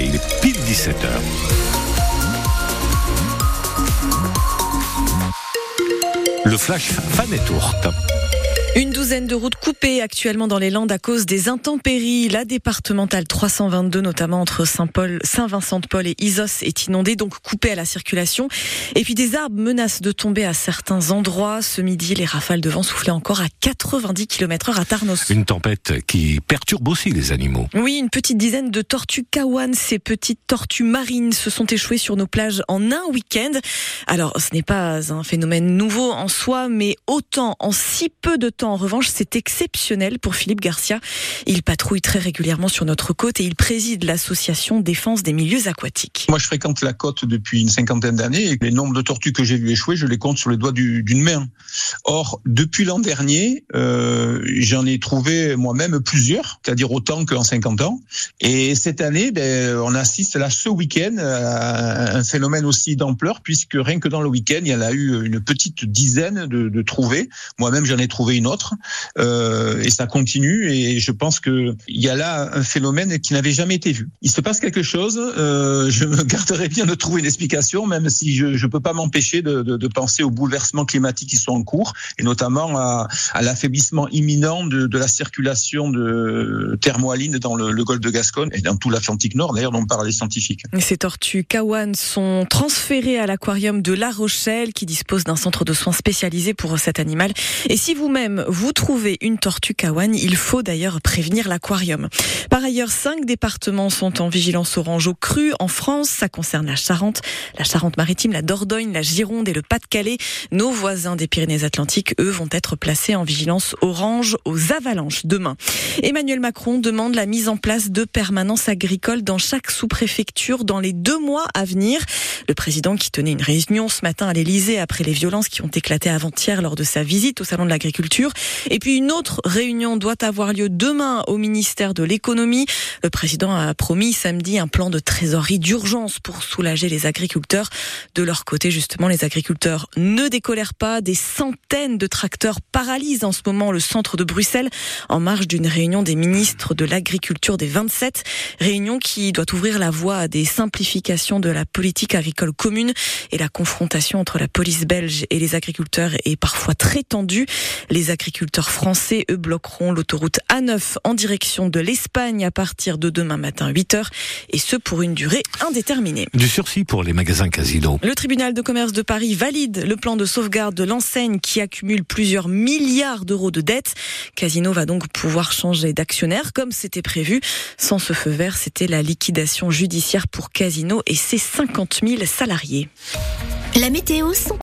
il est pile 17h. Le flash fan et tourte. Une douzaine de routes coupées actuellement dans les Landes à cause des intempéries. La départementale 322, notamment entre Saint-Paul, Saint-Vincent-de-Paul et Isos, est inondée, donc coupée à la circulation. Et puis des arbres menacent de tomber à certains endroits. Ce midi, les rafales de vent soufflaient encore à 90 km heure à Tarnos. Une tempête qui perturbe aussi les animaux. Oui, une petite dizaine de tortues kawan, ces petites tortues marines, se sont échouées sur nos plages en un week-end. Alors, ce n'est pas un phénomène nouveau en soi, mais autant en si peu de temps en revanche, c'est exceptionnel pour Philippe Garcia. Il patrouille très régulièrement sur notre côte et il préside l'association Défense des milieux aquatiques. Moi, je fréquente la côte depuis une cinquantaine d'années et les nombres de tortues que j'ai vu échouer, je les compte sur les doigts d'une main. Or, depuis l'an dernier, euh, j'en ai trouvé moi-même plusieurs, c'est-à-dire autant qu'en 50 ans. Et cette année, ben, on assiste là ce week-end à un phénomène aussi d'ampleur, puisque rien que dans le week-end, il y en a eu une petite dizaine de, de trouvées. Moi-même, j'en ai trouvé une autre euh, et ça continue. Et je pense que il y a là un phénomène qui n'avait jamais été vu. Il se passe quelque chose. Euh, je me garderai bien de trouver une explication, même si je ne peux pas m'empêcher de, penser aux bouleversements climatiques qui sont en cours, et notamment à, l'affaiblissement imminent de, de, la circulation de thermohaline dans le, le, golfe de Gascogne et dans tout l'Atlantique Nord, d'ailleurs, dont parlent les scientifiques. Ces tortues Kawan sont transférées à l'aquarium de La Rochelle, qui dispose d'un centre de soins spécialisé pour cet animal. Et si vous-même vous trouvez une tortue kawan, il faut d'ailleurs prévenir l'aquarium. Par ailleurs, cinq départements sont en vigilance orange au cru en France. Ça concerne la Charente, la Charente-Maritime, la Dordogne, la Gironde et le Pas-de-Calais. Nos voisins des Pyrénées-Atlantiques, eux, vont être placés en vigilance orange aux avalanches demain. Emmanuel Macron demande la mise en place de permanences agricoles dans chaque sous-préfecture dans les deux mois à venir. Le président qui tenait une réunion ce matin à l'Elysée après les violences qui ont éclaté avant-hier lors de sa visite au Salon de l'Agriculture et puis une autre réunion doit avoir lieu demain au ministère de l'économie. Le président a promis samedi un plan de trésorerie d'urgence pour soulager les agriculteurs. De leur côté, justement, les agriculteurs ne décolèrent pas. Des centaines de tracteurs paralysent en ce moment le centre de Bruxelles en marge d'une réunion des ministres de l'agriculture des 27. Réunion qui doit ouvrir la voie à des simplifications de la politique agricole commune et la confrontation entre la police belge et les agriculteurs est parfois très tendue. Les agriculteurs français, eux, bloqueront l'autoroute A9 en direction de l'Espagne à partir de demain matin 8h, et ce pour une durée indéterminée. Du sursis pour les magasins Casino. Le tribunal de commerce de Paris valide le plan de sauvegarde de l'enseigne qui accumule plusieurs milliards d'euros de dettes. Casino va donc pouvoir changer d'actionnaire comme c'était prévu. Sans ce feu vert, c'était la liquidation judiciaire pour Casino et ses 50 000 salariés. La météo